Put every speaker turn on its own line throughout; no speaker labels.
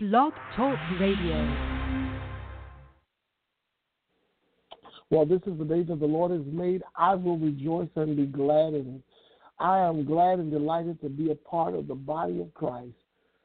Blog Talk Radio.
Well, this is the day that the Lord has made. I will rejoice and be glad in it. I am glad and delighted to be a part of the body of Christ.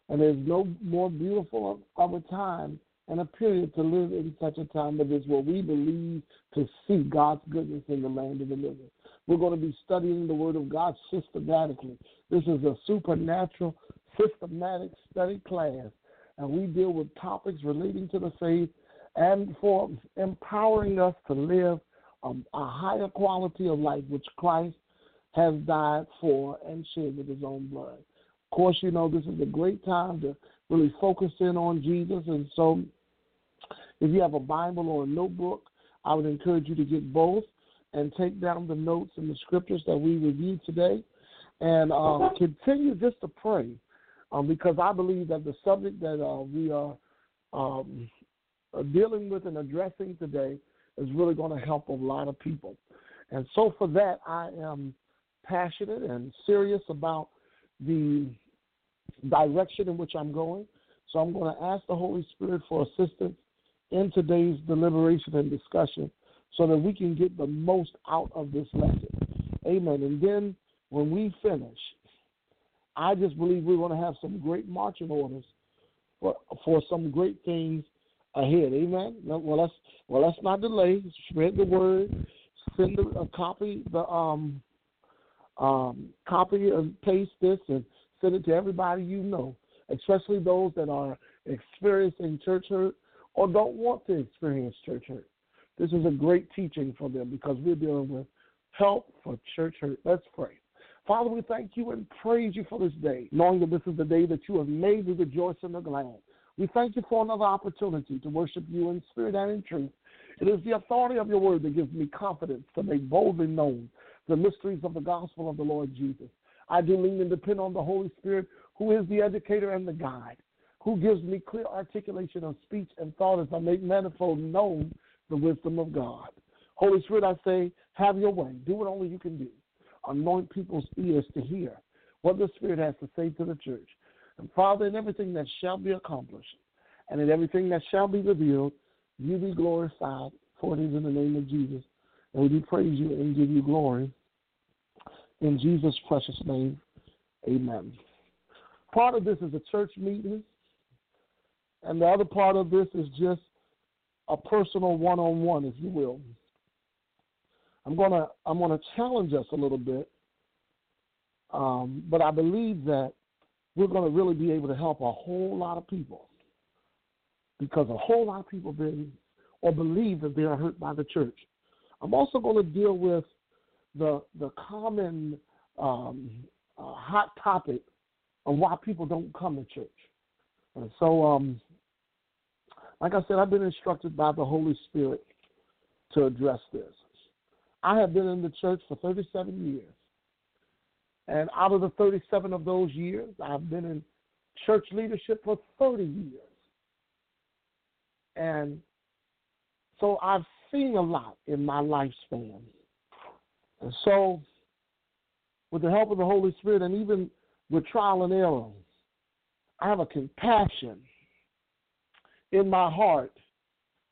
And there's no more beautiful of a time and a period to live in such a time as this where we believe to see God's goodness in the land of the living. We're going to be studying the Word of God systematically. This is a supernatural, systematic study class and we deal with topics relating to the faith and for empowering us to live um, a higher quality of life, which Christ has died for and shed with his own blood. Of course, you know, this is a great time to really focus in on Jesus. And so, if you have a Bible or a notebook, I would encourage you to get both and take down the notes and the scriptures that we reviewed today and uh, continue just to pray um, because I believe that the subject that uh, we are um, dealing with and addressing today is really going to help a lot of people. And so, for that, I am passionate and serious about the direction in which I'm going. So, I'm going to ask the Holy Spirit for assistance in today's deliberation and discussion so that we can get the most out of this lesson. Amen. And then when we finish, I just believe we're going to have some great marching orders for for some great things ahead. Amen. Well, let's well let's not delay. Spread the word. Send a copy the um um copy and paste this and send it to everybody you know, especially those that are experiencing church hurt or don't want to experience church hurt. This is a great teaching for them because we're dealing with help for church hurt. Let's pray. Father, we thank you and praise you for this day, knowing that this is the day that you have made. We rejoice and are glad. We thank you for another opportunity to worship you in spirit and in truth. It is the authority of your word that gives me confidence to make boldly known the mysteries of the gospel of the Lord Jesus. I do lean and depend on the Holy Spirit, who is the educator and the guide, who gives me clear articulation of speech and thought as I make manifold known the wisdom of God. Holy Spirit, I say, have your way. Do what only you can do anoint people's ears to hear what the Spirit has to say to the church. And Father, in everything that shall be accomplished and in everything that shall be revealed, you be glorified, for it is in the name of Jesus. And we do praise you and give you glory. In Jesus' precious name, amen. Part of this is a church meeting, and the other part of this is just a personal one on one, if you will. I'm gonna I'm gonna challenge us a little bit, um, but I believe that we're gonna really be able to help a whole lot of people because a whole lot of people been or believe that they are hurt by the church. I'm also going to deal with the the common um, uh, hot topic of why people don't come to church. And so, um, like I said, I've been instructed by the Holy Spirit to address this. I have been in the church for 37 years. And out of the 37 of those years, I've been in church leadership for 30 years. And so I've seen a lot in my lifespan. And so, with the help of the Holy Spirit and even with trial and error, I have a compassion in my heart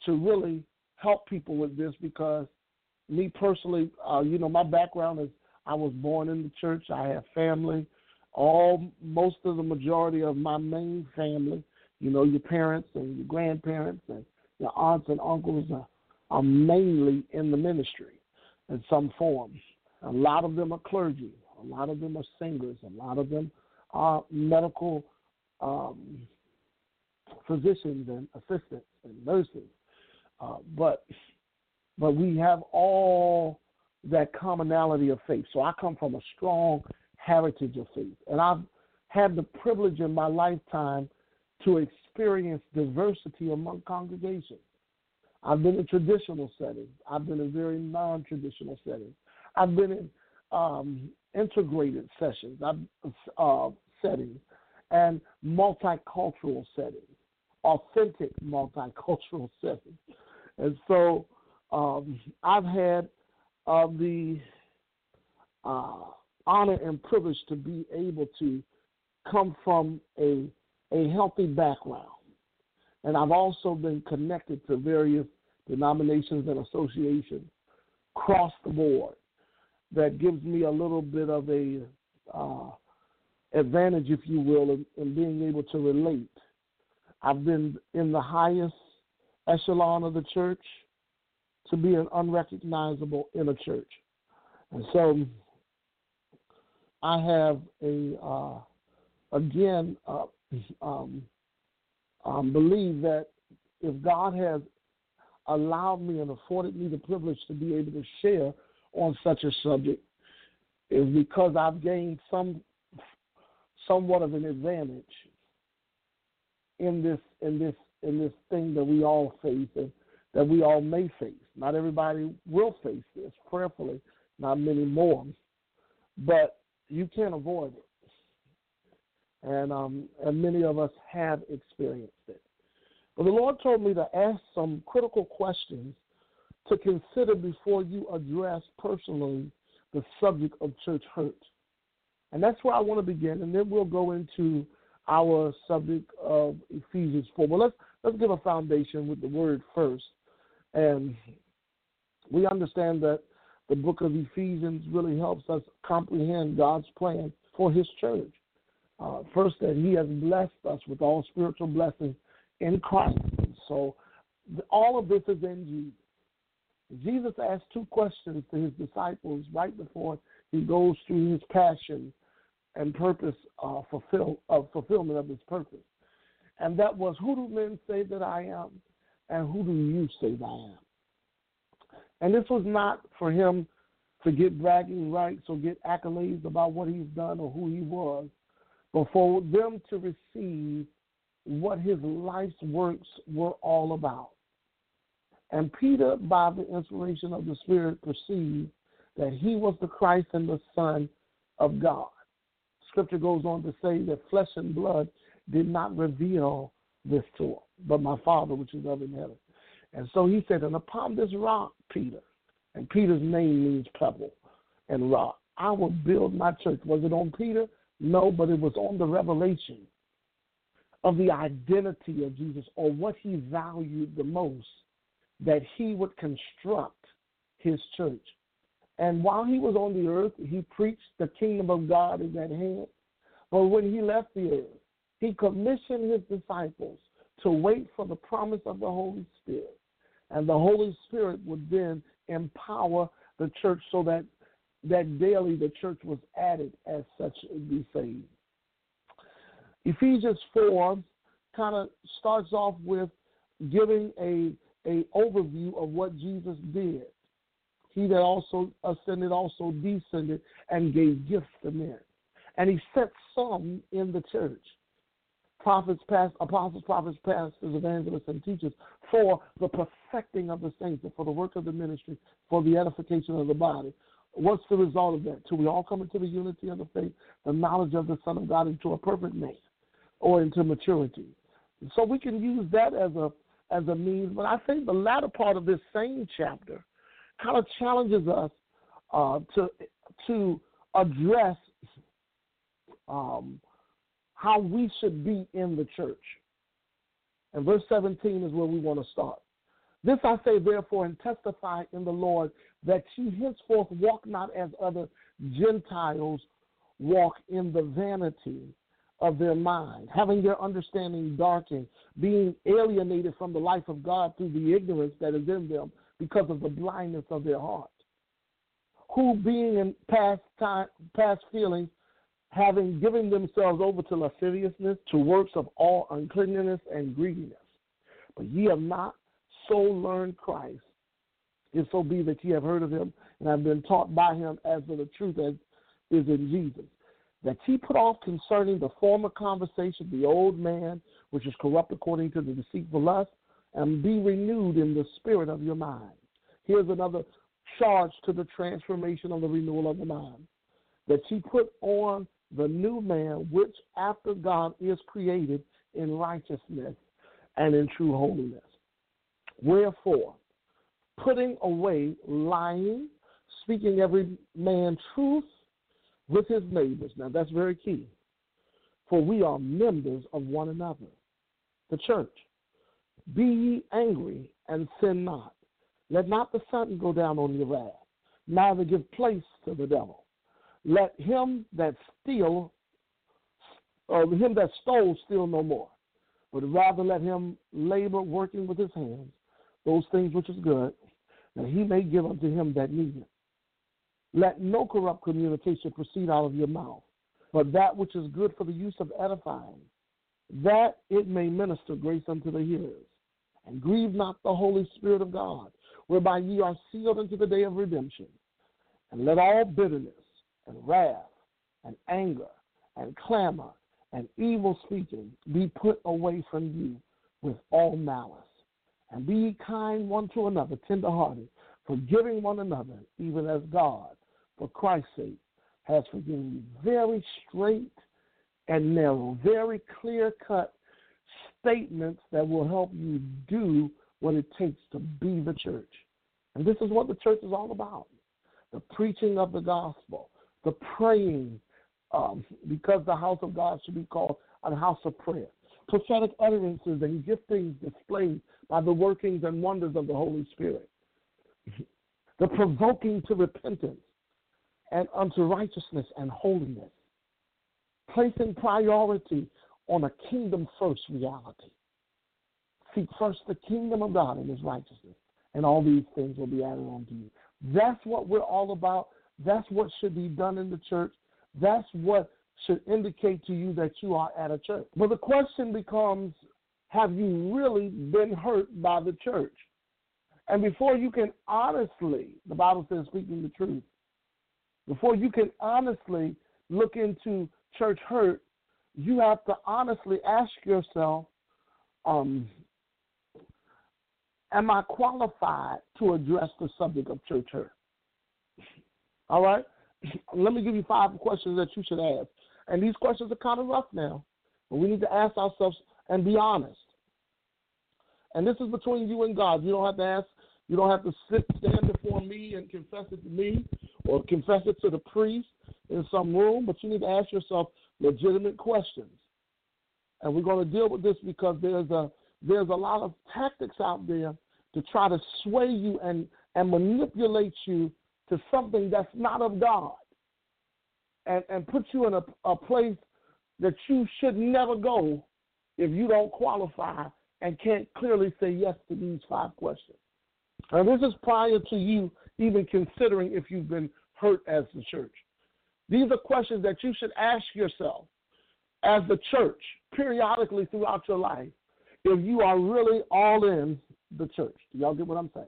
to really help people with this because me personally, uh, you know, my background is I was born in the church. I have family. All most of the majority of my main family, you know, your parents and your grandparents and your aunts and uncles are, are mainly in the ministry in some form. A lot of them are clergy. A lot of them are singers. A lot of them are medical um, physicians and assistants and nurses. Uh, but but we have all that commonality of faith. So I come from a strong heritage of faith. And I've had the privilege in my lifetime to experience diversity among congregations. I've been in traditional settings. I've been in very non traditional settings. I've been in um, integrated sessions, uh, settings, and multicultural settings, authentic multicultural settings. And so um, I've had uh, the uh, honor and privilege to be able to come from a a healthy background. And I've also been connected to various denominations and associations across the board that gives me a little bit of a uh, advantage, if you will, in, in being able to relate. I've been in the highest echelon of the church to be an unrecognizable in a church. And so I have a, uh, again, uh, um, um, believe that if God has allowed me and afforded me the privilege to be able to share on such a subject, is because I've gained some somewhat of an advantage in this in this in this thing that we all face and that we all may face. Not everybody will face this prayerfully, not many more, but you can't avoid it. And um, and many of us have experienced it. But the Lord told me to ask some critical questions to consider before you address personally the subject of church hurt. And that's where I want to begin, and then we'll go into our subject of Ephesians 4. But let's let's give a foundation with the word first. And we understand that the book of Ephesians really helps us comprehend God's plan for his church. Uh, first, that he has blessed us with all spiritual blessings in Christ. So all of this is in Jesus. Jesus asked two questions to his disciples right before he goes through his passion and purpose uh, fulfill of fulfillment of his purpose, and that was, "Who do men say that I am, and who do you say I am?" And this was not for him to get bragging rights or get accolades about what he's done or who he was, but for them to receive what his life's works were all about. And Peter, by the inspiration of the Spirit, perceived that he was the Christ and the Son of God. Scripture goes on to say that flesh and blood did not reveal this to him, but my Father which is up in heaven. And so he said, And upon this rock, Peter, and Peter's name means pebble and rock, I will build my church. Was it on Peter? No, but it was on the revelation of the identity of Jesus or what he valued the most that he would construct his church. And while he was on the earth, he preached the kingdom of God is at hand. But when he left the earth, he commissioned his disciples to wait for the promise of the Holy Spirit. And the Holy Spirit would then empower the church so that that daily the church was added as such to be saved. Ephesians 4 kind of starts off with giving a a overview of what Jesus did. He that also ascended also descended and gave gifts to men. And he set some in the church. Prophets, past, apostles, prophets, pastors, evangelists, and teachers for the perfecting of the saints, and for the work of the ministry, for the edification of the body. What's the result of that? Till we all come into the unity of the faith, the knowledge of the Son of God, into a perfect man, or into maturity. So we can use that as a as a means. But I think the latter part of this same chapter kind of challenges us uh, to to address um, how we should be in the church. And verse 17 is where we want to start. This I say, therefore, and testify in the Lord that ye henceforth walk not as other Gentiles walk in the vanity of their mind, having their understanding darkened, being alienated from the life of God through the ignorance that is in them because of the blindness of their heart. Who, being in past time, past feelings, having given themselves over to lasciviousness, to works of all uncleanness and greediness. But ye have not so learned Christ, if so be that ye have heard of him and have been taught by him as of the truth as is in Jesus that ye put off concerning the former conversation the old man, which is corrupt according to the deceitful lust, and be renewed in the spirit of your mind. Here's another charge to the transformation of the renewal of the mind. That ye put on the new man, which after God is created in righteousness and in true holiness. Wherefore, putting away lying, speaking every man truth with his neighbors. Now, that's very key. For we are members of one another, the church. Be ye angry and sin not. Let not the sun go down on your wrath, neither give place to the devil. Let him that steal, or him that stole, steal no more, but rather let him labor, working with his hands, those things which is good, that he may give unto him that needeth. Let no corrupt communication proceed out of your mouth, but that which is good for the use of edifying, that it may minister grace unto the hearers. And grieve not the Holy Spirit of God, whereby ye are sealed unto the day of redemption. And let all bitterness and wrath and anger and clamor and evil speaking be put away from you with all malice. And be kind one to another, tenderhearted, forgiving one another, even as God, for Christ's sake, has forgiven you. Very straight and narrow, very clear cut statements that will help you do what it takes to be the church. And this is what the church is all about the preaching of the gospel, the praying, um, because the house of God should be called a house of prayer. Prophetic utterances and giftings displayed by the workings and wonders of the Holy Spirit. The provoking to repentance and unto righteousness and holiness. Placing priority on a kingdom first reality. Seek first the kingdom of God and his righteousness, and all these things will be added on to you. That's what we're all about. That's what should be done in the church. That's what should indicate to you that you are at a church. But the question becomes have you really been hurt by the church? And before you can honestly, the Bible says, speaking the truth, before you can honestly look into church hurt, you have to honestly ask yourself, um, am I qualified to address the subject of church hurt? All right? Let me give you five questions that you should ask. And these questions are kind of rough now, but we need to ask ourselves and be honest. And this is between you and God. You don't have to ask, you don't have to sit, stand before me and confess it to me or confess it to the priest in some room, but you need to ask yourself legitimate questions. And we're going to deal with this because there's a there's a lot of tactics out there to try to sway you and, and manipulate you to something that's not of God and, and put you in a, a place that you should never go if you don't qualify and can't clearly say yes to these five questions. And this is prior to you even considering if you've been hurt as the church. These are questions that you should ask yourself as the church periodically throughout your life if you are really all in the church. Do y'all get what I'm saying?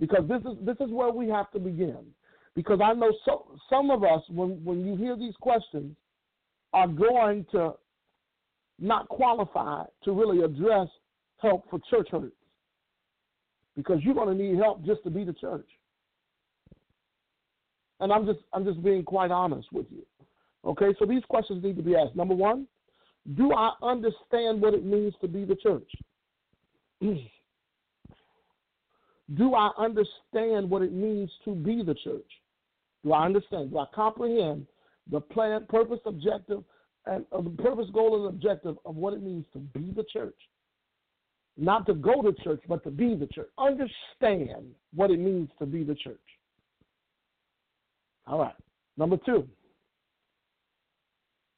Because this is this is where we have to begin. Because I know so, some of us, when, when you hear these questions, are going to not qualify to really address help for church hurts. Because you're going to need help just to be the church. And I'm just I'm just being quite honest with you. Okay, so these questions need to be asked. Number one, do I understand what it means to be the church? do I understand what it means to be the church? Do I understand? Do I comprehend the plan, purpose, objective, and uh, the purpose, goal, and objective of what it means to be the church? Not to go to church, but to be the church. Understand what it means to be the church. All right. Number two,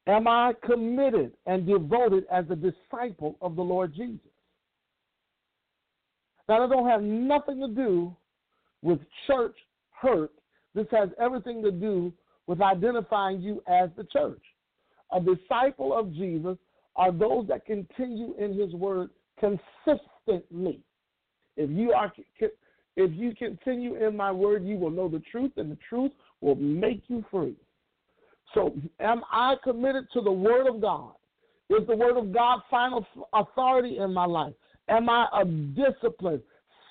am I committed and devoted as a disciple of the Lord Jesus? Now, that don't have nothing to do with church hurt. This has everything to do with identifying you as the church. A disciple of Jesus are those that continue in his word consistently. If you are if you continue in my word, you will know the truth, and the truth will make you free. So, am I committed to the Word of God? Is the Word of God final authority in my life? Am I a disciplined,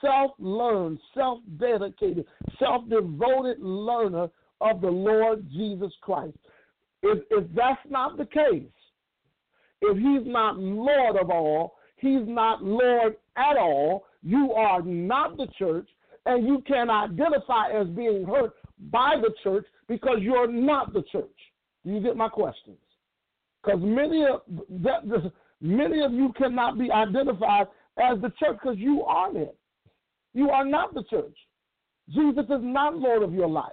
self learned, self dedicated, self devoted learner of the Lord Jesus Christ? If, if that's not the case, if He's not Lord of all, He's not Lord at all, you are not the church, and you can identify as being hurt by the church because you're not the church. Do you get my questions? Because many of that, many of you cannot be identified as the church because you aren't it. You are not the church. Jesus is not Lord of your life.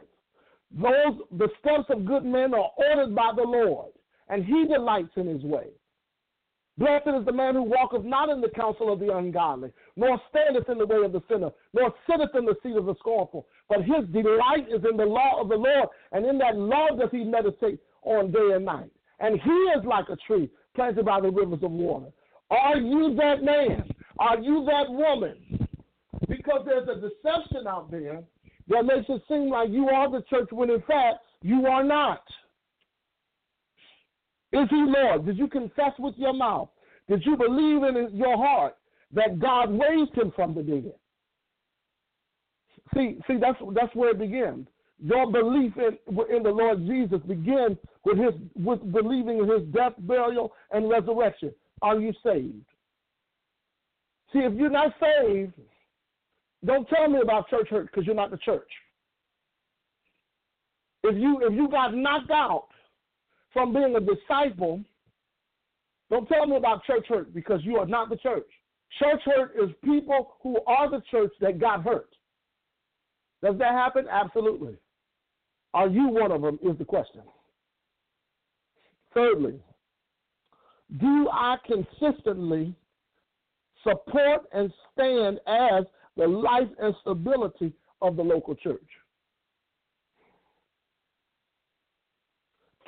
Those the steps of good men are ordered by the Lord, and he delights in his way. Blessed is the man who walketh not in the counsel of the ungodly, nor standeth in the way of the sinner, nor sitteth in the seat of the scornful. But his delight is in the law of the Lord, and in that law does he meditate on day and night. And he is like a tree planted by the rivers of water. Are you that man? Are you that woman? Because there's a deception out there that makes it seem like you are the church when in fact you are not. Is he Lord? Did you confess with your mouth? Did you believe in your heart that God raised him from the dead? See, see, that's that's where it begins. Your belief in in the Lord Jesus begins with his with believing in his death, burial, and resurrection. Are you saved? See, if you're not saved, don't tell me about church hurt because you're not the church. If you if you got knocked out from being a disciple, don't tell me about church hurt because you are not the church. Church hurt is people who are the church that got hurt. Does that happen? Absolutely. Are you one of them? Is the question. Thirdly, do I consistently support and stand as the life and stability of the local church?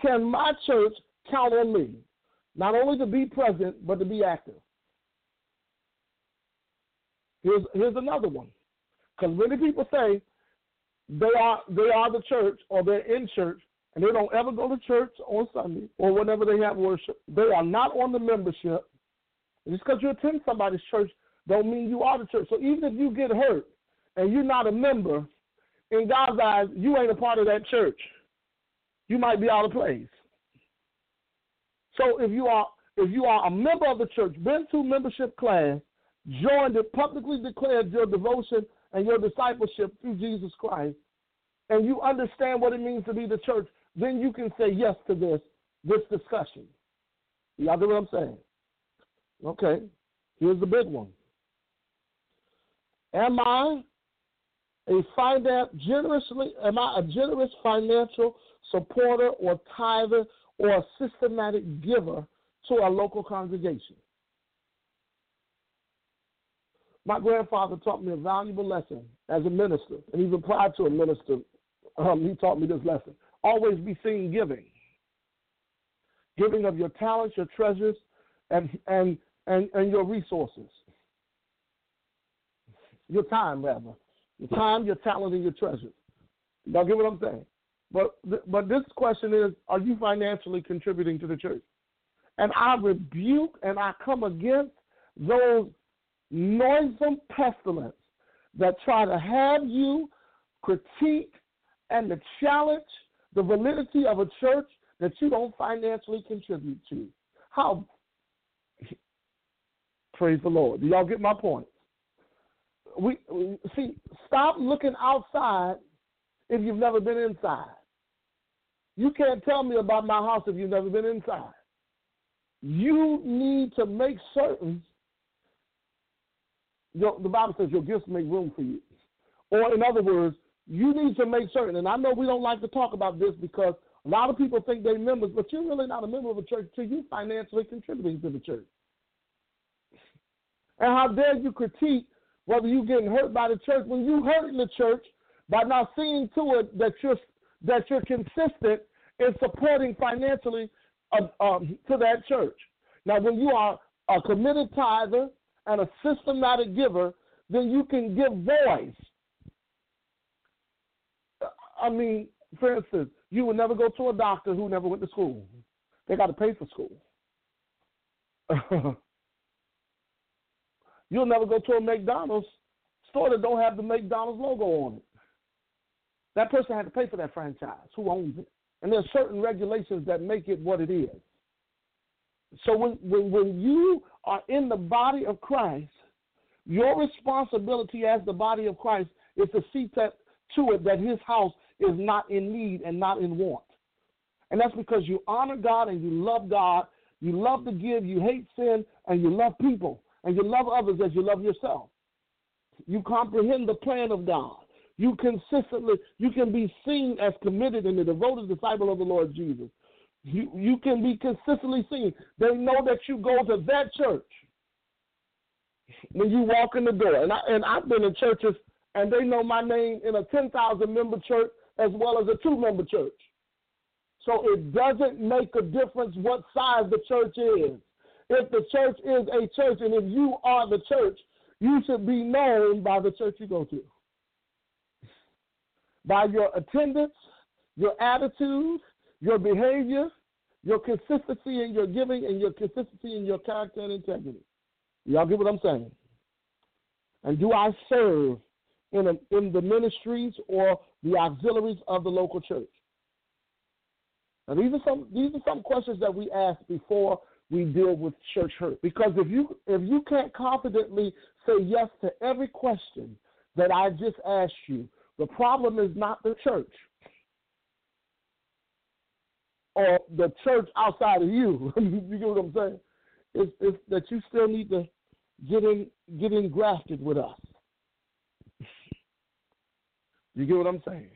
Can my church count on me, not only to be present, but to be active? Here's, here's another one. Because many people say they are they are the church or they're in church and they don't ever go to church on Sunday or whenever they have worship. They are not on the membership. Just because you attend somebody's church don't mean you are the church. So even if you get hurt and you're not a member, in God's eyes, you ain't a part of that church. You might be out of place. So if you are if you are a member of the church, been to membership class, joined it, publicly declared your devotion and your discipleship through Jesus Christ, and you understand what it means to be the church, then you can say yes to this this discussion. Y'all know what I'm saying? Okay. Here's the big one. Am I a finance generously? Am I a generous financial supporter or tither or a systematic giver to our local congregation? My grandfather taught me a valuable lesson as a minister, and even prior to a minister, um, he taught me this lesson. Always be seen giving. Giving of your talents, your treasures, and, and, and, and your resources your time rather, your time, your talent, and your treasures. Y'all get what I'm saying? But but this question is: Are you financially contributing to the church? And I rebuke and I come against those noisome pestilence that try to have you critique and to challenge the validity of a church that you don't financially contribute to. How? Praise the Lord. Do y'all get my point? we, see stop looking outside if you've never been inside. You can't tell me about my house if you've never been inside. You need to make certain your, the Bible says your gifts make room for you. Or in other words, you need to make certain, and I know we don't like to talk about this because a lot of people think they're members, but you're really not a member of a church until you financially contributing to the church. And how dare you critique whether you're getting hurt by the church, when you hurting the church by not seeing to it that you're that you're consistent in supporting financially uh, um, to that church. Now, when you are a committed tither and a systematic giver, then you can give voice. I mean, for instance, you would never go to a doctor who never went to school. They got to pay for school. You'll never go to a McDonald's store that don't have the McDonald's logo on it. That person had to pay for that franchise. Who owns it? And there's certain regulations that make it what it is. So when, when, when you are in the body of Christ, your responsibility as the body of Christ is to see that, to it that his house is not in need and not in want. And that's because you honor God and you love God. You love to give, you hate sin, and you love people. And you love others as you love yourself. You comprehend the plan of God. You consistently, you can be seen as committed and a devoted disciple of the Lord Jesus. You, you can be consistently seen. They know that you go to that church when you walk in the door. And, I, and I've been in churches, and they know my name in a 10,000 member church as well as a two member church. So it doesn't make a difference what size the church is. If the church is a church, and if you are the church, you should be known by the church you go to. By your attendance, your attitude, your behavior, your consistency in your giving, and your consistency in your character and integrity. Y'all get what I'm saying? And do I serve in, in the ministries or the auxiliaries of the local church? Now these are some these are some questions that we ask before we deal with church hurt. Because if you if you can't confidently say yes to every question that I just asked you, the problem is not the church or the church outside of you. you get what I'm saying? It's, it's that you still need to get in get engrafted with us. You get what I'm saying?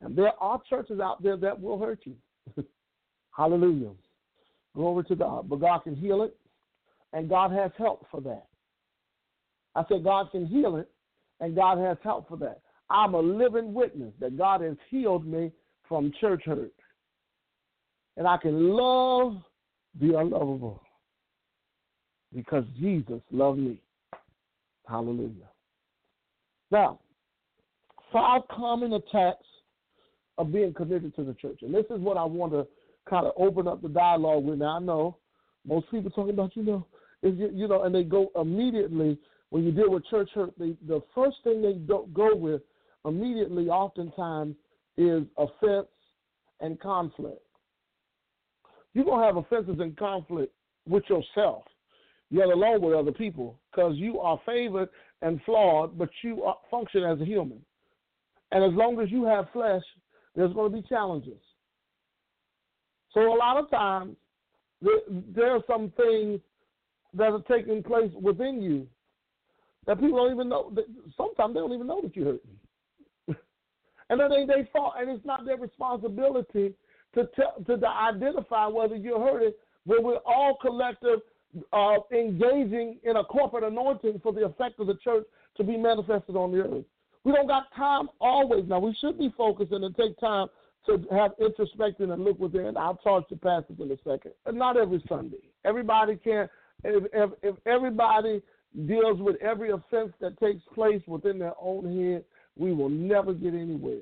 And there are churches out there that will hurt you. Hallelujah. Glory to God. But God can heal it, and God has help for that. I said, God can heal it, and God has help for that. I'm a living witness that God has healed me from church hurt. And I can love the unlovable because Jesus loved me. Hallelujah. Now, five common attacks of being committed to the church. And this is what I want to kind of open up the dialogue with. Now I know most people talking about you know is you know, and they go immediately when you deal with church hurt. They, the first thing they do, go with immediately, oftentimes, is offense and conflict. You're gonna have offenses and conflict with yourself, yet alone with other people, because you are favored and flawed, but you are, function as a human. And as long as you have flesh, there's going to be challenges. So a lot of times there are some things that are taking place within you that people don't even know. That Sometimes they don't even know that you're hurting, and then they they fault, and it's not their responsibility to tell, to identify whether you're hurting. But we're all collective uh, engaging in a corporate anointing for the effect of the church to be manifested on the earth. We don't got time always. Now we should be focusing and take time to have introspection and look within. I'll talk to pastors in a second. Uh, not every Sunday. Everybody can't. If, if, if everybody deals with every offense that takes place within their own head, we will never get anywhere.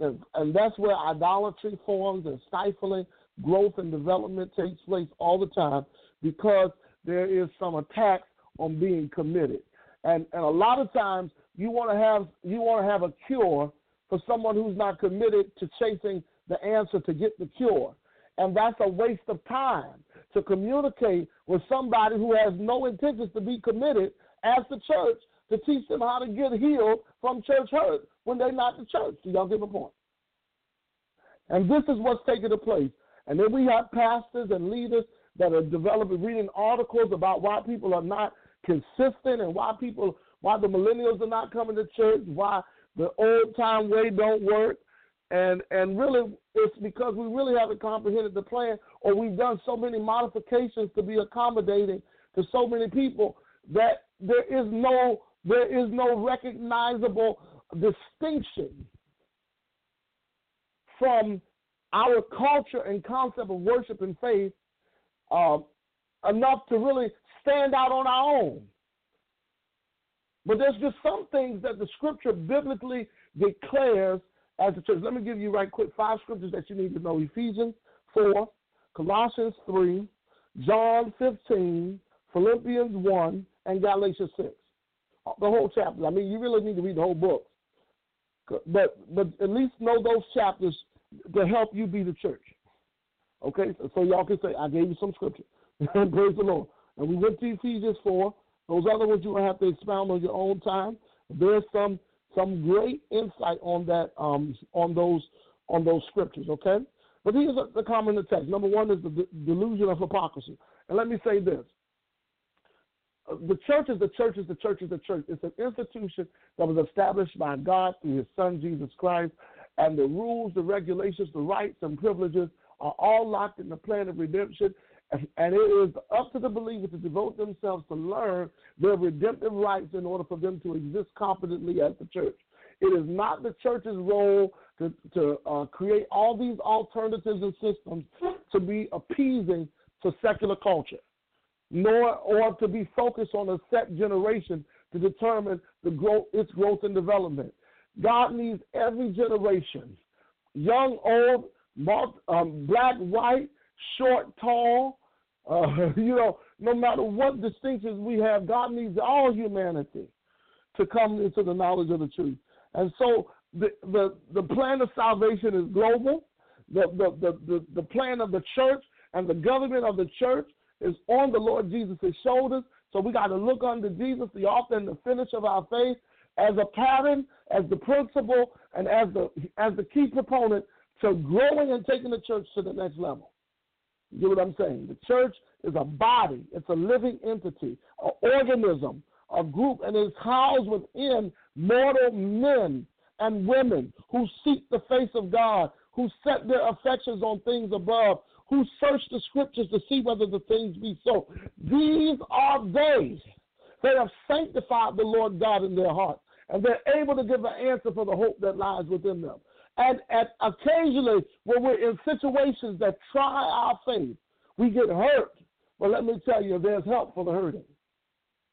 And, and that's where idolatry forms and stifling growth and development takes place all the time because there is some attacks on being committed. And, and a lot of times you want to have you want to have a cure for someone who's not committed to chasing the answer to get the cure. And that's a waste of time to communicate with somebody who has no intentions to be committed as the church to teach them how to get healed from church hurt when they're not the church. Do y'all get the point? And this is what's taking place. And then we have pastors and leaders that are developing, reading articles about why people are not consistent and why people, why the millennials are not coming to church, why the old time way don't work. And and really it's because we really haven't comprehended the plan or we've done so many modifications to be accommodating to so many people that there is no there is no recognizable distinction from our culture and concept of worship and faith uh, enough to really stand out on our own. But there's just some things that the scripture biblically declares as a church. Let me give you right quick five scriptures that you need to know Ephesians 4, Colossians 3, John 15, Philippians 1, and Galatians 6. Uh, the whole chapter. I mean, you really need to read the whole book. But, but at least know those chapters to help you be the church. Okay? So, so y'all can say, I gave you some scripture. Praise the Lord. And we went to Ephesians 4, those other ones you will have to expound on your own time. There's some some great insight on that um, on those on those scriptures. Okay, but these are the common attacks. Number one is the delusion of hypocrisy. And let me say this: uh, the church is the church is the church is the church. It's an institution that was established by God through His Son Jesus Christ, and the rules, the regulations, the rights and privileges are all locked in the plan of redemption. And it is up to the believer to devote themselves to learn their redemptive rights in order for them to exist competently as the church. It is not the church's role to, to uh, create all these alternatives and systems to be appeasing to secular culture, nor or to be focused on a set generation to determine the growth, its growth and development. God needs every generation, young, old, um, black, white, short, tall. Uh, you know, no matter what distinctions we have, God needs all humanity to come into the knowledge of the truth. And so the, the, the plan of salvation is global. The, the, the, the, plan of the church and the government of the church is on the Lord Jesus' shoulders. So we got to look unto Jesus, the author and the finisher of our faith, as a pattern, as the principle, and as the as the key proponent to growing and taking the church to the next level. You get what I'm saying? The church is a body, it's a living entity, an organism, a group, and it's housed within mortal men and women who seek the face of God, who set their affections on things above, who search the scriptures to see whether the things be so. These are they that have sanctified the Lord God in their hearts, and they're able to give an answer for the hope that lies within them. And at occasionally, when we're in situations that try our faith, we get hurt. But let me tell you, there's help for the hurting.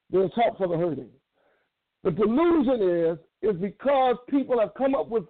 There's help for the hurting. The delusion is is because people have come up with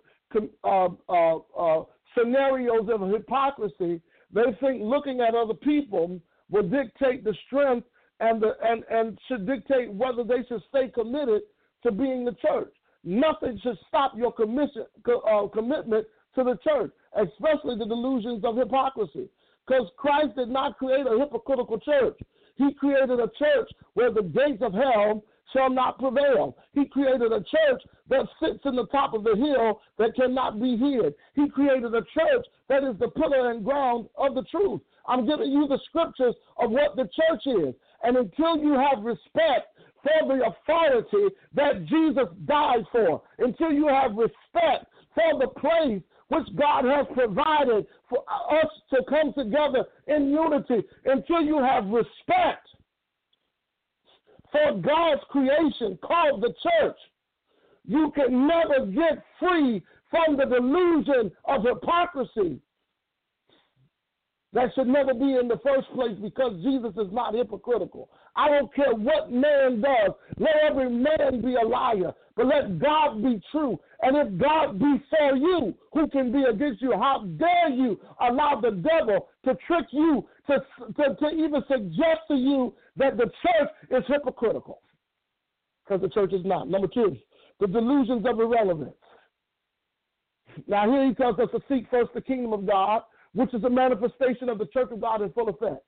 uh, uh, uh, scenarios of hypocrisy. They think looking at other people will dictate the strength and the and and should dictate whether they should stay committed to being the church. Nothing should stop your commission, uh, commitment to the church, especially the delusions of hypocrisy. Because Christ did not create a hypocritical church. He created a church where the gates of hell shall not prevail. He created a church that sits in the top of the hill that cannot be hid. He created a church that is the pillar and ground of the truth. I'm giving you the scriptures of what the church is. And until you have respect for the authority that Jesus died for, until you have respect for the place which God has provided for us to come together in unity, until you have respect for God's creation called the church, you can never get free from the delusion of hypocrisy that should never be in the first place because Jesus is not hypocritical. I don't care what man does. Let every man be a liar, but let God be true. And if God be for you, who can be against you? How dare you allow the devil to trick you, to, to, to even suggest to you that the church is hypocritical? Because the church is not. Number two, the delusions of irrelevance. Now, here he tells us to seek first the kingdom of God which is a manifestation of the church of God in full effect.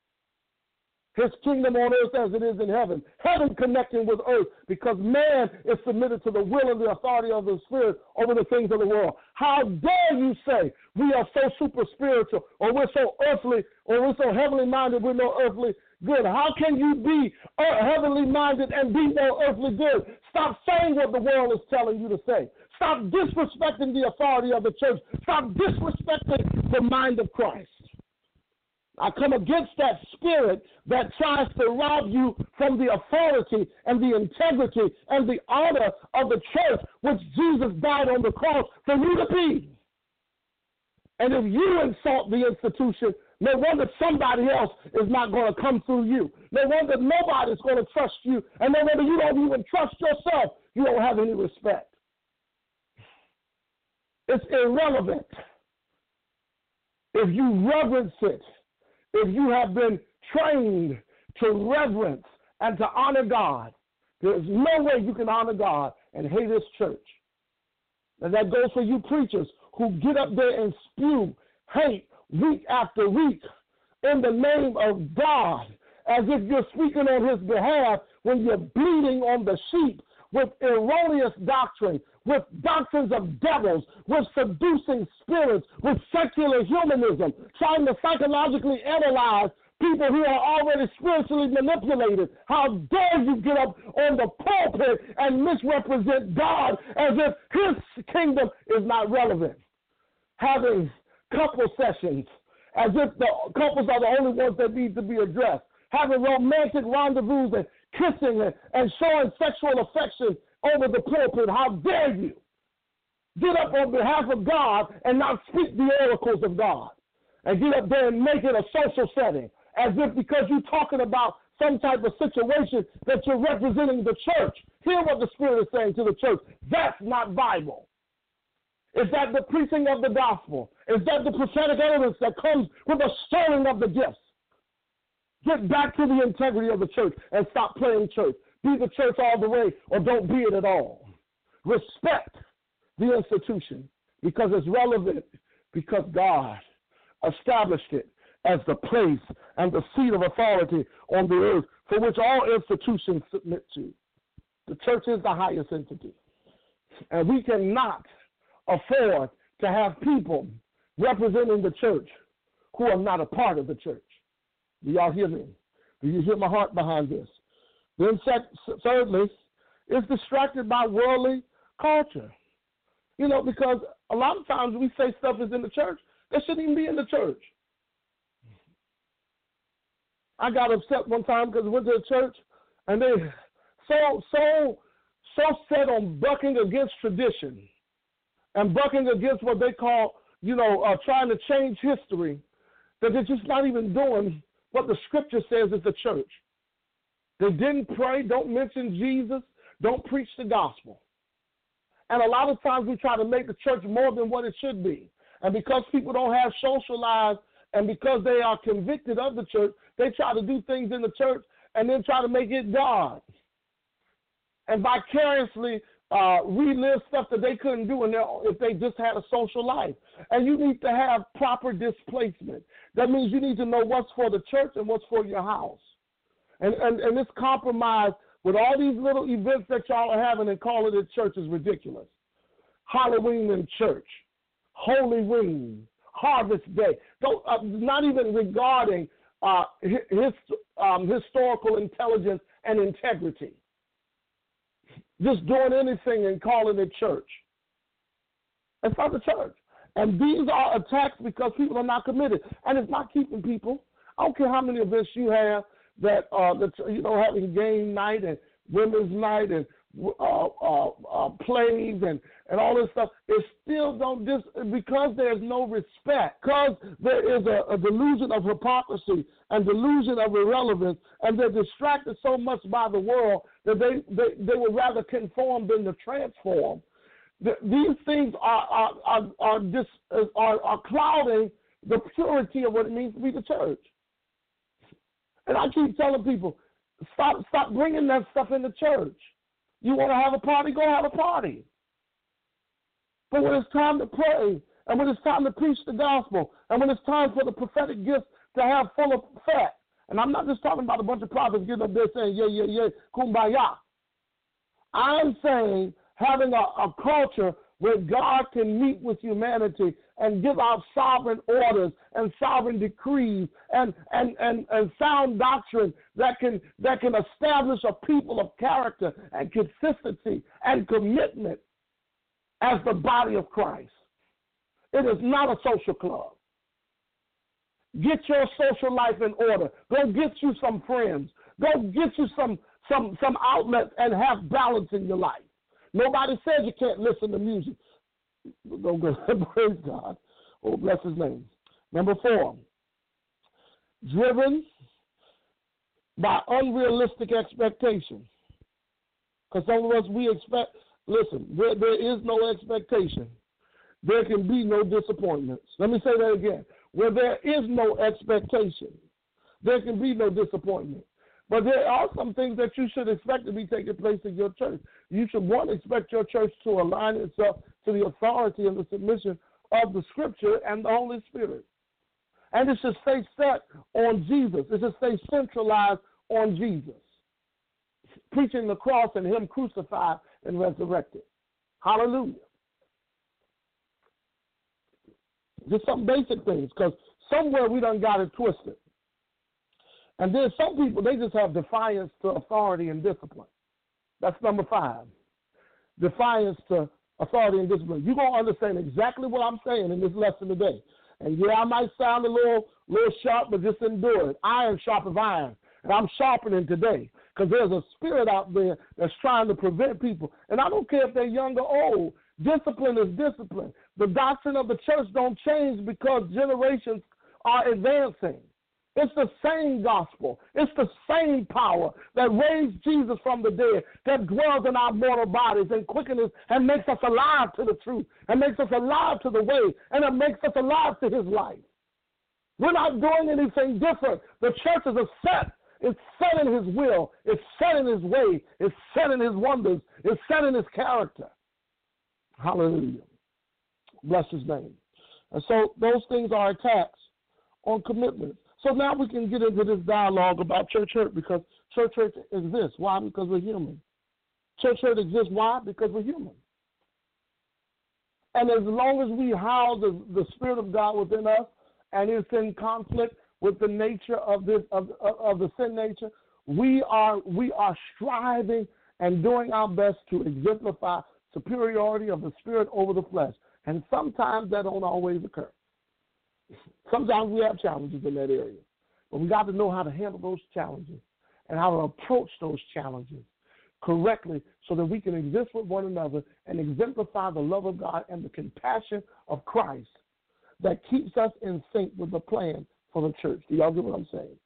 His kingdom on earth as it is in heaven. Heaven connecting with earth because man is submitted to the will and the authority of the Spirit over the things of the world. How dare you say we are so super spiritual or we're so earthly or we're so heavenly minded we're no earthly good? How can you be uh, heavenly minded and be no earthly good? Stop saying what the world is telling you to say. Stop disrespecting the authority of the church. Stop disrespecting the mind of Christ. I come against that spirit that tries to rob you from the authority and the integrity and the honor of the church which Jesus died on the cross for you to be. And if you insult the institution, no wonder somebody else is not going to come through you. No wonder nobody's going to trust you. And no wonder you don't even trust yourself. You don't have any respect. It's irrelevant. If you reverence it, if you have been trained to reverence and to honor God, there's no way you can honor God and hate His church. And that goes for you preachers who get up there and spew hate week after week in the name of God as if you're speaking on His behalf when you're bleeding on the sheep with erroneous doctrine, with doctrines of devils, with seducing spirits, with secular humanism, trying to psychologically analyze people who are already spiritually manipulated. How dare you get up on the pulpit and misrepresent God as if his kingdom is not relevant? Having couple sessions as if the couples are the only ones that need to be addressed. Having romantic rendezvous and kissing and, showing sexual affection over the pulpit. How dare you? Get up on behalf of God and not speak the oracles of God. And get up there and make it a social setting as if because you're talking about some type of situation that you're representing the church. Hear what the Spirit is saying to the church. That's not Bible. Is that the preaching of the gospel? Is that the prophetic evidence that comes with the stirring of the gifts? Get back to the integrity of the church and stop playing church. Be the church all the way or don't be it at all. Respect the institution because it's relevant because God established it as the place and the seat of authority on the earth for which all institutions submit to. The church is the highest entity. And we cannot afford to have people representing the church who are not a part of the church. Do y'all hear me? Do you hear my heart behind this? Then, thirdly, it's distracted by worldly culture. You know, because a lot of times we say stuff is in the church that shouldn't even be in the church. I got upset one time because I went to a church and they so so so set on bucking against tradition and bucking against what they call, you know, uh, trying to change history, that they're just not even doing what the scripture says is the church. They didn't pray, don't mention Jesus, don't preach the gospel. And a lot of times we try to make the church more than what it should be. And because people don't have social lives and because they are convicted of the church, they try to do things in the church and then try to make it God. And vicariously uh, relive stuff that they couldn't do in their, if they just had a social life. And you need to have proper displacement. That means you need to know what's for the church and what's for your house. And, and, and this compromise with all these little events that y'all are having and calling it church is ridiculous. Halloween in church, Holy Week, Harvest Day, Don't, uh, not even regarding uh, his, um, historical intelligence and integrity just doing anything and calling it church. It's not the church. And these are attacks because people are not committed. And it's not keeping people. I don't care how many events you have that, uh, that you know, having game night and women's night and uh, uh, uh, plays and, and all this stuff, it still don't just because there's no respect, because there is a, a delusion of hypocrisy and delusion of irrelevance, and they're distracted so much by the world that they, they, they would rather conform than to transform. The, these things are are are are, dis, are are clouding the purity of what it means to be the church. And I keep telling people, stop stop bringing that stuff in the church. You want to have a party? Go have a party. But when it's time to pray, and when it's time to preach the gospel, and when it's time for the prophetic gifts to have full effect, and I'm not just talking about a bunch of prophets getting up there saying, yeah, yeah, yeah, kumbaya. I'm saying having a, a culture where God can meet with humanity and give out sovereign orders and sovereign decrees and, and, and, and sound doctrine that can, that can establish a people of character and consistency and commitment as the body of Christ. It is not a social club. Get your social life in order. Go get you some friends. Go get you some some some outlets and have balance in your life. Nobody says you can't listen to music. Don't go. Praise God. Oh, bless his name. Number four, driven by unrealistic expectations. Because some of us, we expect, listen, where there is no expectation, there can be no disappointments. Let me say that again. Where there is no expectation, there can be no disappointment. But there are some things that you should expect to be taking place in your church. You should one expect your church to align itself to the authority and the submission of the Scripture and the Holy Spirit. And it should stay set on Jesus. It should stay centralized on Jesus, preaching the cross and Him crucified and resurrected. Hallelujah. Just some basic things, because somewhere we done got it twisted. And then some people, they just have defiance to authority and discipline. That's number five. Defiance to authority and discipline. You're going to understand exactly what I'm saying in this lesson today. And yeah, I might sound a little, little sharp, but just endure it. Iron sharpens iron. And I'm sharpening today because there's a spirit out there that's trying to prevent people. And I don't care if they're young or old. Discipline is discipline. The doctrine of the church don't change because generations are advancing. It's the same gospel. It's the same power that raised Jesus from the dead, that dwells in our mortal bodies and quickens and makes us alive to the truth and makes us alive to the way and it makes us alive to his life. We're not doing anything different. The church is a set. It's set in his will. It's set in his way. It's set in his wonders. It's set in his character. Hallelujah. Bless his name. And so those things are attacks on commitment. So now we can get into this dialogue about church hurt because church hurt exists. Why? Because we're human. Church hurt exists. Why? Because we're human. And as long as we house the, the Spirit of God within us and it's in conflict with the nature of this of, of, of the sin nature, we are we are striving and doing our best to exemplify superiority of the spirit over the flesh. And sometimes that don't always occur. Sometimes we have challenges in that area. But we got to know how to handle those challenges and how to approach those challenges correctly so that we can exist with one another and exemplify the love of God and the compassion of Christ that keeps us in sync with the plan for the church. Do y'all get what I'm saying?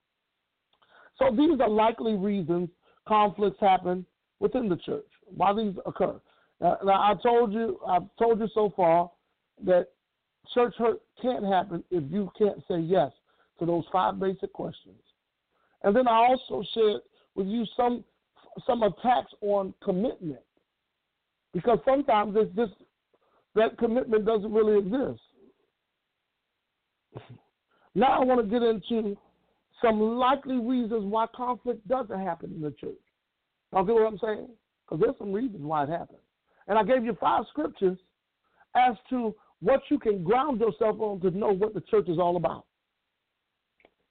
So these are likely reasons conflicts happen within the church. Why these occur. Now, I told you, I've told you so far that church hurt can't happen if you can't say yes to those five basic questions. And then I also shared with you some some attacks on commitment. Because sometimes it's just that commitment doesn't really exist. Now I want to get into some likely reasons why conflict doesn't happen in the church. Y'all get what I'm saying? Because there's some reasons why it happens. And I gave you five scriptures as to what you can ground yourself on to know what the church is all about.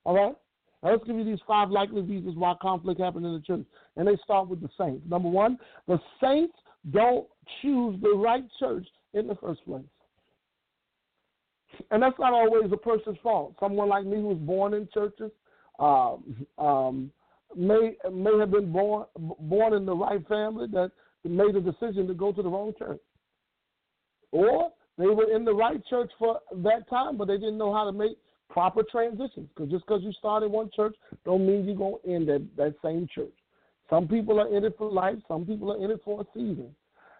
All right? Now let's give you these five likely reasons why conflict happened in the church. And they start with the saints. Number one, the saints don't choose the right church in the first place. And that's not always a person's fault. Someone like me who was born in churches um, um, may may have been born born in the right family that made a decision to go to the wrong church. Or they were in the right church for that time, but they didn't know how to make proper transitions. Because just because you started one church don't mean you're going to end at that same church. Some people are in it for life. Some people are in it for a season.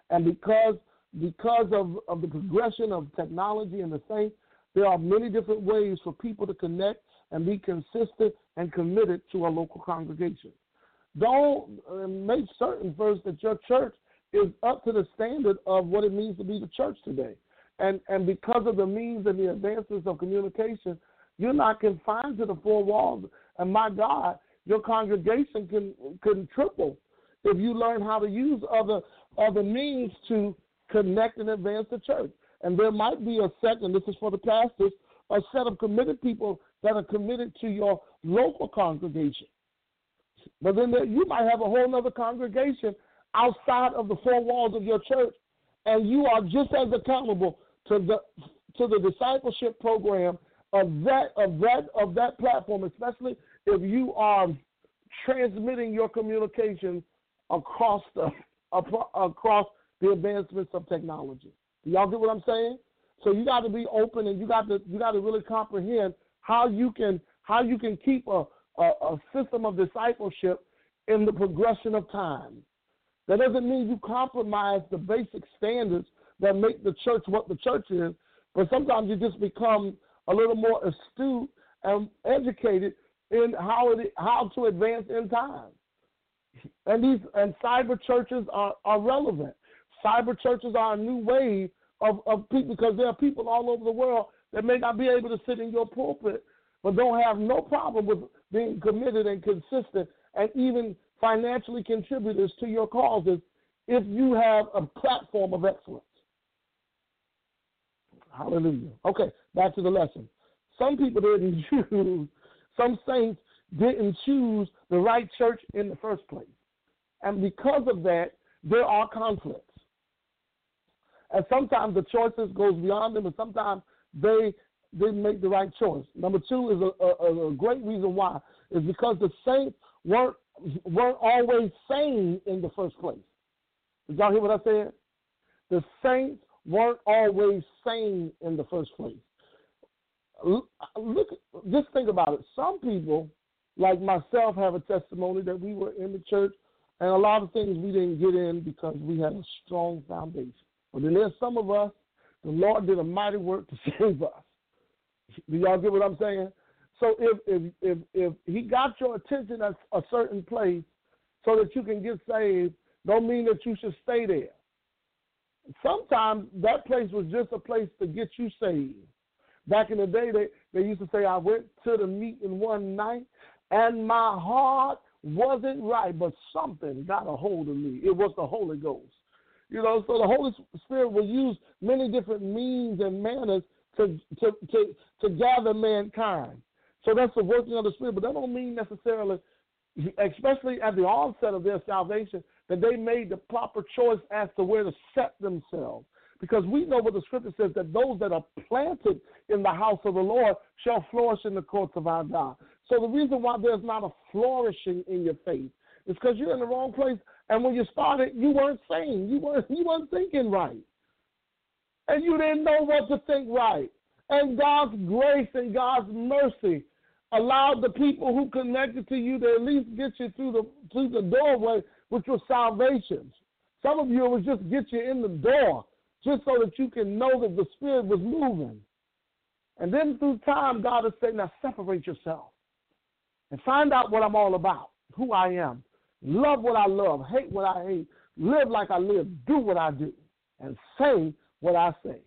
And because because of, of the progression of technology and the thing, there are many different ways for people to connect and be consistent and committed to a local congregation. Don't uh, make certain first that your church is up to the standard of what it means to be the church today. And and because of the means and the advances of communication, you're not confined to the four walls. And my God, your congregation can can triple if you learn how to use other other means to connect and advance the church. And there might be a second, this is for the pastors, a set of committed people that are committed to your local congregation. But then there, you might have a whole other congregation outside of the four walls of your church, and you are just as accountable to the to the discipleship program of that of that of that platform, especially if you are transmitting your communication across the across the advancements of technology. Do y'all get what I'm saying? So you got to be open and you got to you got to really comprehend how you can how you can keep a, a, a system of discipleship in the progression of time. That doesn't mean you compromise the basic standards that make the church what the church is, but sometimes you just become a little more astute and educated in how it, how to advance in time. And these and cyber churches are, are relevant. Cyber churches are a new wave of, of people because there are people all over the world that may not be able to sit in your pulpit, but don't have no problem with being committed and consistent and even financially contributors to your causes if you have a platform of excellence. Hallelujah. Okay, back to the lesson. Some people didn't choose, some saints didn't choose the right church in the first place. And because of that, there are conflicts. And sometimes the choices goes beyond them, and sometimes they didn't make the right choice. Number two is a, a, a great reason why is because the saints weren't weren't always sane in the first place. Did y'all hear what I said? The saints weren't always sane in the first place. Look, just think about it. Some people, like myself, have a testimony that we were in the church, and a lot of things we didn't get in because we had a strong foundation. But then there's some of us, the Lord did a mighty work to save us. Do y'all get what I'm saying? So if if if if He got your attention at a certain place, so that you can get saved, don't mean that you should stay there. Sometimes that place was just a place to get you saved. Back in the day, they, they used to say, I went to the meeting one night and my heart wasn't right, but something got a hold of me. It was the Holy Ghost. You know, so the Holy Spirit will use many different means and manners to to to, to gather mankind. So that's the working of the Spirit, but that don't mean necessarily, especially at the onset of their salvation, that they made the proper choice as to where to set themselves. Because we know what the scripture says that those that are planted in the house of the Lord shall flourish in the courts of our God. So the reason why there's not a flourishing in your faith is because you're in the wrong place. And when you started, you weren't sane. You weren't you weren't thinking right. And you didn't know what to think right. And God's grace and God's mercy allowed the people who connected to you to at least get you through the through the doorway, which was salvation. Some of you it was just get you in the door, just so that you can know that the Spirit was moving. And then through time, God is saying, now separate yourself and find out what I'm all about, who I am. Love what I love, hate what I hate, live like I live, do what I do, and say what I say.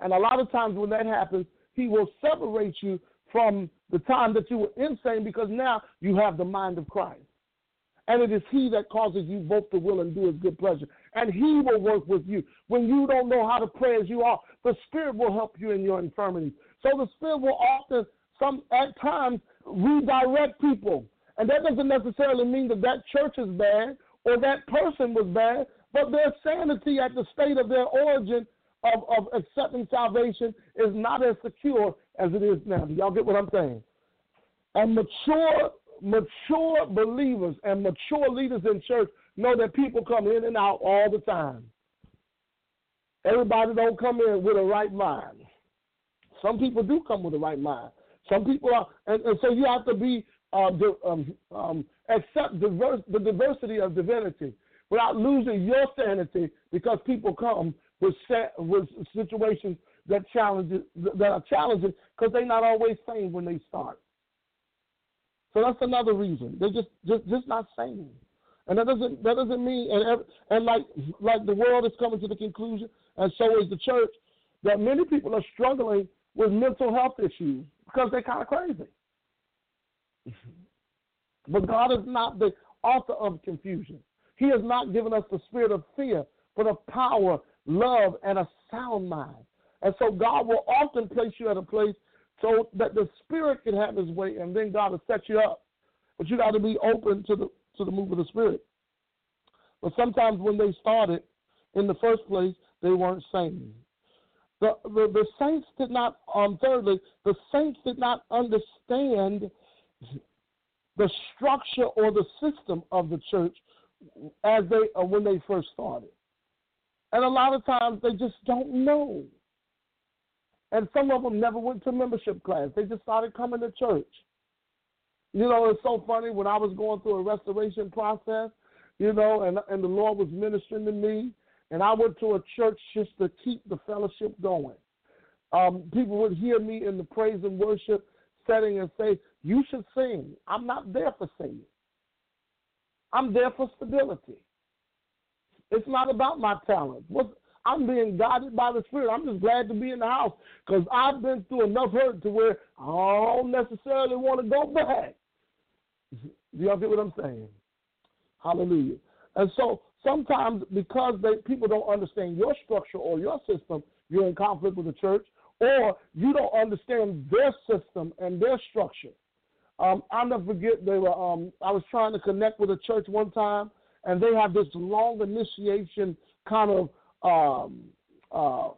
And a lot of times when that happens, He will separate you from the time that you were insane because now you have the mind of Christ. And it is He that causes you both to will and do His good pleasure. And He will work with you. When you don't know how to pray as you are, the Spirit will help you in your infirmities. So the Spirit will often, some at times, redirect people. And that doesn't necessarily mean that that church is bad or that person was bad, but their sanity at the state of their origin of, of accepting salvation is not as secure as it is now. Do y'all get what I'm saying? And mature, mature believers and mature leaders in church know that people come in and out all the time. Everybody don't come in with a right mind. Some people do come with a right mind. Some people are, and, and so you have to be uh, um, um, accept diverse, the diversity of divinity without losing your sanity because people come with with situations that challenges that are challenging because they're not always sane when they start. So that's another reason they're just just just not sane, and that doesn't that doesn't mean and and like like the world is coming to the conclusion, and so is the church, that many people are struggling with mental health issues because they're kind of crazy. But God is not the author of confusion. He has not given us the spirit of fear, but of power love, and a sound mind. And so God will often place you at a place so that the Spirit can have His way, and then God will set you up. But you got to be open to the to the move of the Spirit. But sometimes when they started, in the first place, they weren't sane. The, the, the saints did not, um, thirdly, the saints did not understand the structure or the system of the church as they uh, when they first started. And a lot of times they just don't know. And some of them never went to membership class. They just started coming to church. You know, it's so funny when I was going through a restoration process, you know, and and the Lord was ministering to me, and I went to a church just to keep the fellowship going. Um, people would hear me in the praise and worship setting and say, "You should sing." I'm not there for singing. I'm there for stability. It's not about my talent. I'm being guided by the Spirit. I'm just glad to be in the house because I've been through enough hurt to where I don't necessarily want to go back. Do y'all get what I'm saying? Hallelujah. And so sometimes because they, people don't understand your structure or your system, you're in conflict with the church, or you don't understand their system and their structure. Um, I'll never forget they were. Um, I was trying to connect with a church one time, and they have this long initiation kind of. Um, uh,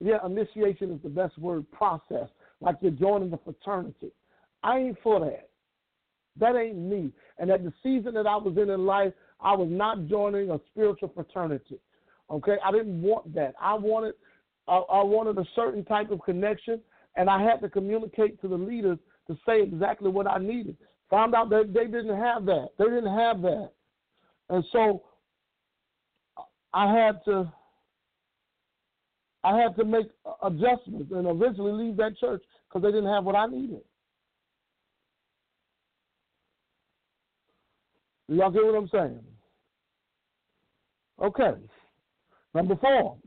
yeah, initiation is the best word. Process, like you're joining the fraternity. I ain't for that. That ain't me. And at the season that I was in in life, I was not joining a spiritual fraternity. Okay, I didn't want that. I wanted, I, I wanted a certain type of connection, and I had to communicate to the leaders to say exactly what I needed. Found out that they didn't have that. They didn't have that, and so I had to. I had to make adjustments and eventually leave that church because they didn't have what I needed. Y'all get what I'm saying? Okay. Number four.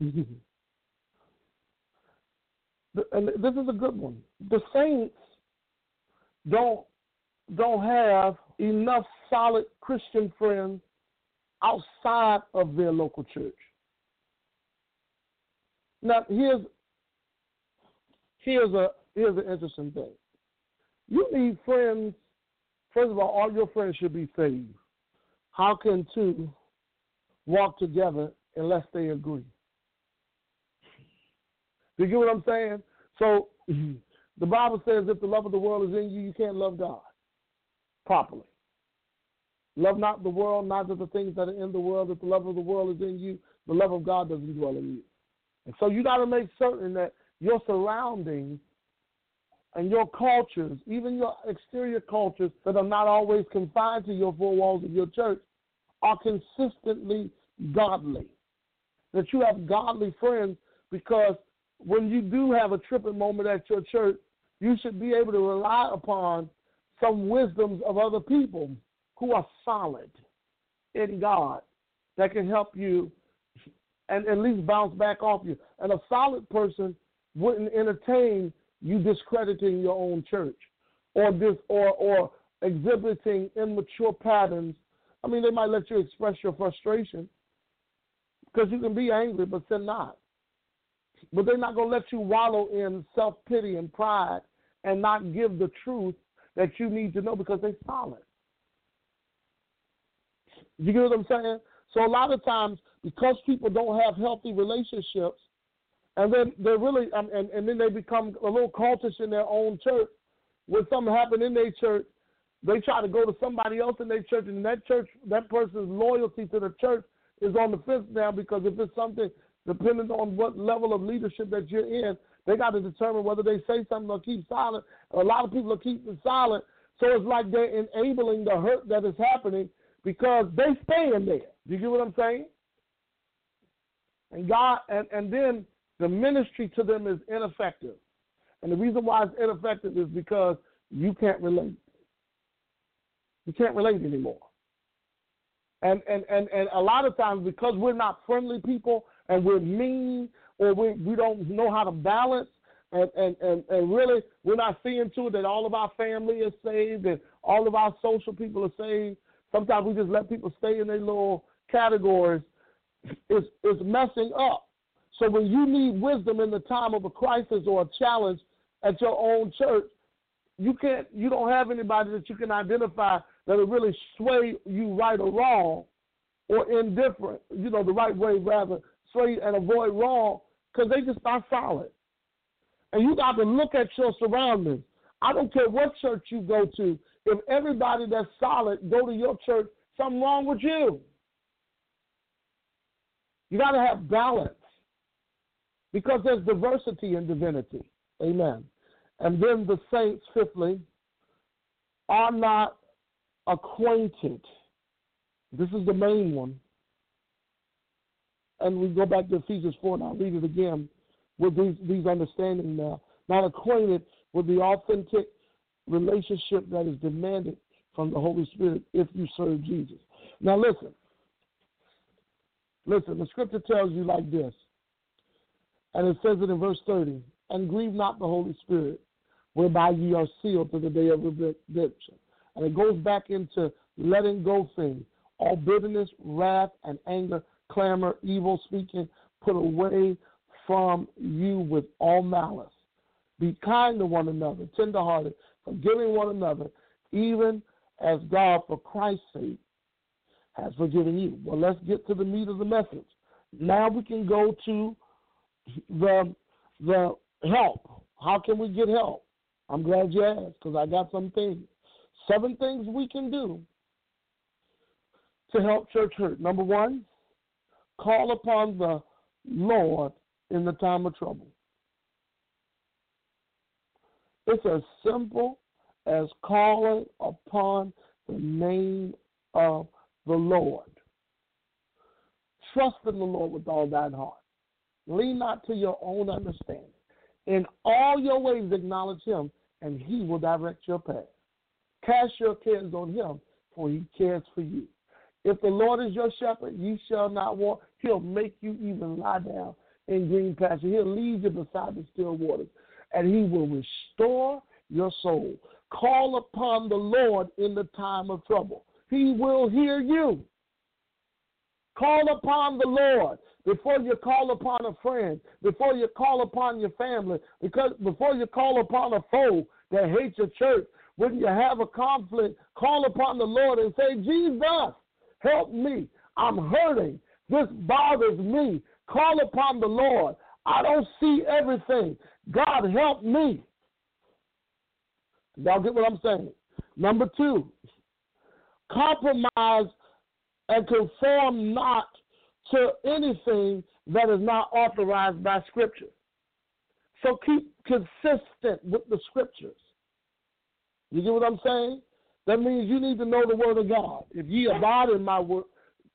and this is a good one. The saints don't don't have enough solid Christian friends outside of their local church. Now here's here's a here's an interesting thing. You need friends. First of all, all your friends should be saved. How can two walk together unless they agree? Do you get what I'm saying? So the Bible says if the love of the world is in you, you can't love God properly. Love not the world, neither the things that are in the world. If the love of the world is in you, the love of God doesn't dwell in you. And so you got to make certain that your surroundings and your cultures, even your exterior cultures that are not always confined to your four walls of your church, are consistently godly. That you have godly friends because when you do have a tripping moment at your church, you should be able to rely upon some wisdoms of other people who are solid in God that can help you and at least bounce back off you. And a solid person wouldn't entertain you discrediting your own church or this or or exhibiting immature patterns. I mean, they might let you express your frustration because you can be angry, but sin not. But they're not going to let you wallow in self pity and pride and not give the truth that you need to know because they're solid. You get what I'm saying? So a lot of times, because people don't have healthy relationships, and then they really, um, and, and then they become a little cultish in their own church. When something happened in their church, they try to go to somebody else in their church, and that church, that person's loyalty to the church is on the fence now because if it's something depending on what level of leadership that you're in, they got to determine whether they say something or keep silent. A lot of people are keeping silent, so it's like they're enabling the hurt that is happening because they stay in there. Do you get what I'm saying? And God, and, and then the ministry to them is ineffective. And the reason why it's ineffective is because you can't relate. You can't relate anymore. And, and, and, and a lot of times, because we're not friendly people and we're mean or we, we don't know how to balance, and, and, and, and really we're not seeing to it that all of our family is saved and all of our social people are saved. Sometimes we just let people stay in their little categories. It's, it's messing up. So when you need wisdom in the time of a crisis or a challenge at your own church, you can't you don't have anybody that you can identify that'll really sway you right or wrong or indifferent, you know, the right way rather, sway and avoid wrong because they just not solid. And you got to look at your surroundings. I don't care what church you go to. If everybody that's solid go to your church, something wrong with you. You got to have balance because there's diversity in divinity. Amen. And then the saints, fifthly, are not acquainted. This is the main one. And we go back to Ephesians 4, and I'll read it again with these, these understanding now. Not acquainted with the authentic relationship that is demanded from the Holy Spirit if you serve Jesus. Now, listen. Listen, the scripture tells you like this, and it says it in verse 30 and grieve not the Holy Spirit, whereby ye are sealed to the day of redemption. And it goes back into letting go things. All bitterness, wrath, and anger, clamor, evil speaking, put away from you with all malice. Be kind to one another, tenderhearted, forgiving one another, even as God, for Christ's sake, has forgiven you. Well, let's get to the meat of the message. Now we can go to the the help. How can we get help? I'm glad you asked because I got some things. Seven things we can do to help church hurt. Number one, call upon the Lord in the time of trouble. It's as simple as calling upon the name of the Lord. Trust in the Lord with all thine heart. Lean not to your own understanding. In all your ways acknowledge him, and he will direct your path. Cast your cares on him, for he cares for you. If the Lord is your shepherd, you shall not want. He'll make you even lie down in green pasture. He'll lead you beside the still waters, and he will restore your soul. Call upon the Lord in the time of trouble. He will hear you. Call upon the Lord before you call upon a friend, before you call upon your family, because before you call upon a foe that hates your church, when you have a conflict, call upon the Lord and say, Jesus, help me. I'm hurting. This bothers me. Call upon the Lord. I don't see everything. God, help me. Y'all get what I'm saying? Number two, compromise and conform not to anything that is not authorized by Scripture. So keep consistent with the Scriptures. You get what I'm saying? That means you need to know the Word of God. If ye abide in my word,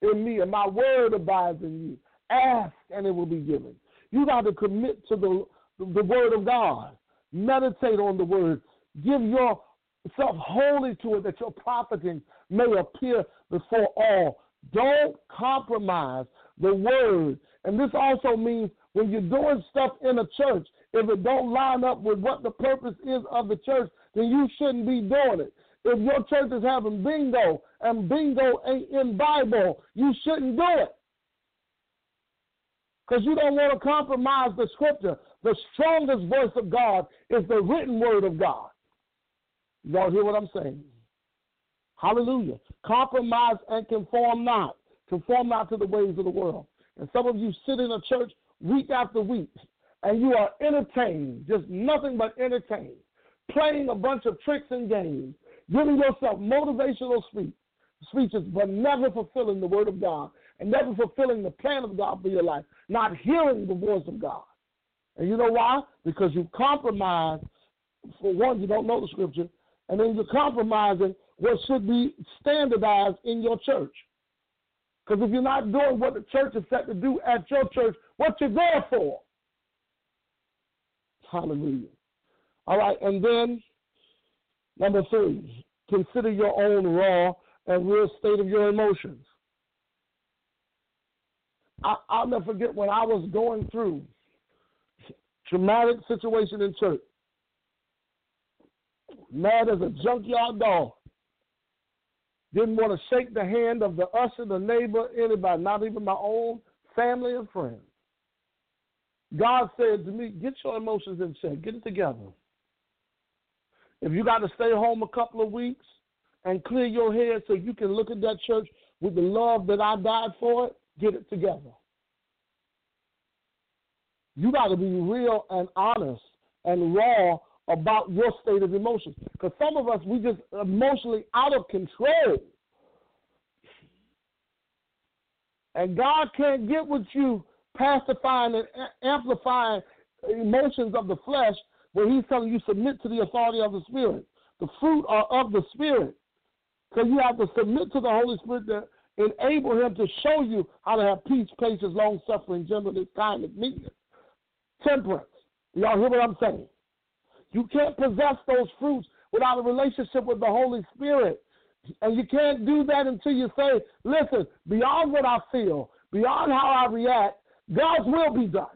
in me, and my word abides in you, ask and it will be given. You got to commit to the the Word of God. Meditate on the Word. Give yourself wholly to it that your profiting may appear before all. Don't compromise the word. And this also means when you're doing stuff in a church, if it don't line up with what the purpose is of the church, then you shouldn't be doing it. If your church is having bingo and bingo ain't in Bible, you shouldn't do it. Because you don't want to compromise the scripture. The strongest voice of God is the written word of God. Y'all hear what I'm saying? Hallelujah. Compromise and conform not. Conform not to the ways of the world. And some of you sit in a church week after week and you are entertained, just nothing but entertained, playing a bunch of tricks and games, giving yourself motivational speech, speeches, but never fulfilling the word of God and never fulfilling the plan of God for your life, not hearing the voice of God. And you know why? Because you compromise. For one, you don't know the scripture, and then you're compromising what should be standardized in your church. Because if you're not doing what the church is set to do at your church, what you're there for? Hallelujah. All right, and then number three, consider your own raw and real state of your emotions. I, will never forget when I was going through traumatic situation in church. Mad as a junkyard dog. Didn't want to shake the hand of the usher, the neighbor, anybody, not even my own family and friends. God said to me, Get your emotions in check, get it together. If you got to stay home a couple of weeks and clear your head so you can look at that church with the love that I died for it, get it together. You got to be real and honest and raw about your state of emotions. Because some of us, we just emotionally out of control. And God can't get with you pacifying and amplifying emotions of the flesh when He's telling you submit to the authority of the Spirit. The fruit are of the Spirit. So you have to submit to the Holy Spirit to enable Him to show you how to have peace, patience, long suffering, gentleness, kindness, meekness, temperance. Y'all hear what I'm saying? You can't possess those fruits without a relationship with the Holy Spirit. And you can't do that until you say, listen, beyond what I feel, beyond how I react, God's will be done.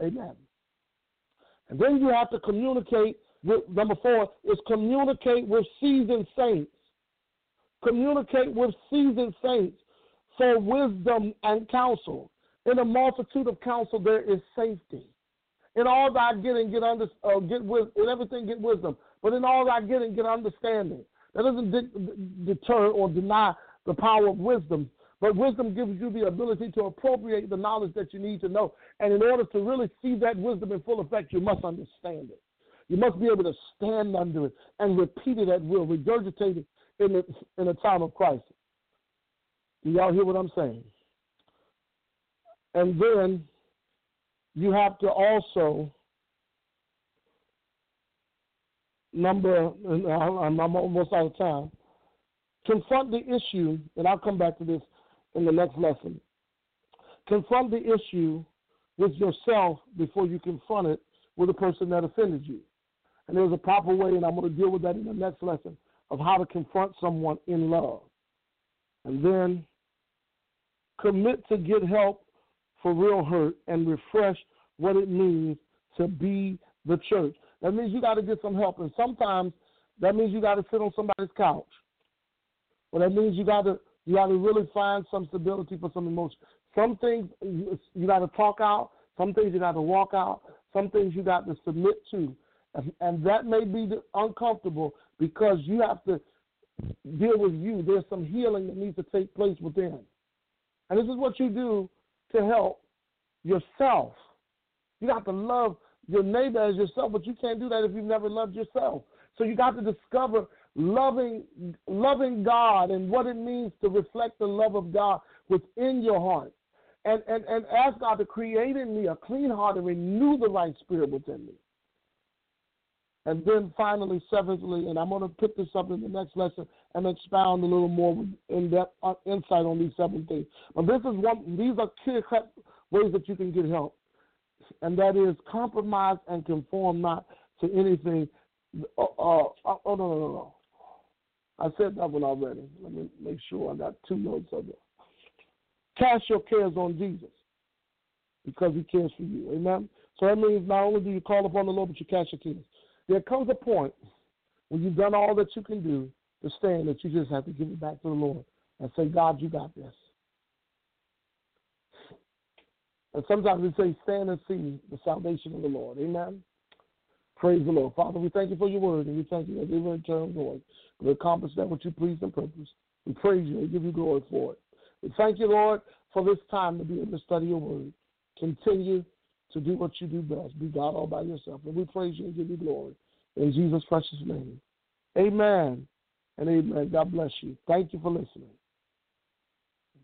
Amen. And then you have to communicate with, number four, is communicate with seasoned saints. Communicate with seasoned saints for wisdom and counsel. In a multitude of counsel, there is safety. In all thy getting, get under, uh, get with, in everything, get wisdom. but in all I get and get understanding. That doesn't de- deter or deny the power of wisdom, but wisdom gives you the ability to appropriate the knowledge that you need to know. And in order to really see that wisdom in full effect, you must understand it. You must be able to stand under it and repeat it at will, regurgitate it in the, in a time of crisis. Do y'all hear what I'm saying? And then you have to also number I'm almost out of time. Confront the issue, and I'll come back to this in the next lesson. Confront the issue with yourself before you confront it with the person that offended you. And there's a proper way, and I'm going to deal with that in the next lesson, of how to confront someone in love. And then commit to get help for real hurt and refresh what it means to be the church. That means you got to get some help. And sometimes that means you got to sit on somebody's couch. Or that means you got to you got to really find some stability for some emotion. Some things you, you got to talk out. Some things you got to walk out. Some things you got to submit to, and, and that may be uncomfortable because you have to deal with you. There's some healing that needs to take place within, and this is what you do to help yourself. You got to love your neighbor as yourself, but you can't do that if you've never loved yourself. So you got to discover loving loving God and what it means to reflect the love of God within your heart. And, and, and ask God to create in me a clean heart and renew the right spirit within me. And then finally, seventhly, and I'm going to pick this up in the next lesson and expound a little more in depth uh, insight on these seven things. But this is one; these are clear cut ways that you can get help, and that is compromise and conform not to anything. Uh, uh, uh oh no no no no! I said that one already. Let me make sure I got two notes of it. Cast your cares on Jesus because he cares for you. Amen. So that means not only do you call upon the Lord, but you cast your cares. There comes a point when you've done all that you can do to stand that you just have to give it back to the Lord and say, God, you got this. And sometimes we say, stand and see the salvation of the Lord. Amen. Praise the Lord. Father, we thank you for your word, and we thank you that will return, Lord, to accomplish that which you please and purpose. We praise you and give you glory for it. We thank you, Lord, for this time to be able to study your word. Continue to do what you do best. Be God all by yourself. And we praise you and give you glory. In Jesus' precious name. Amen and amen. God bless you. Thank you for listening.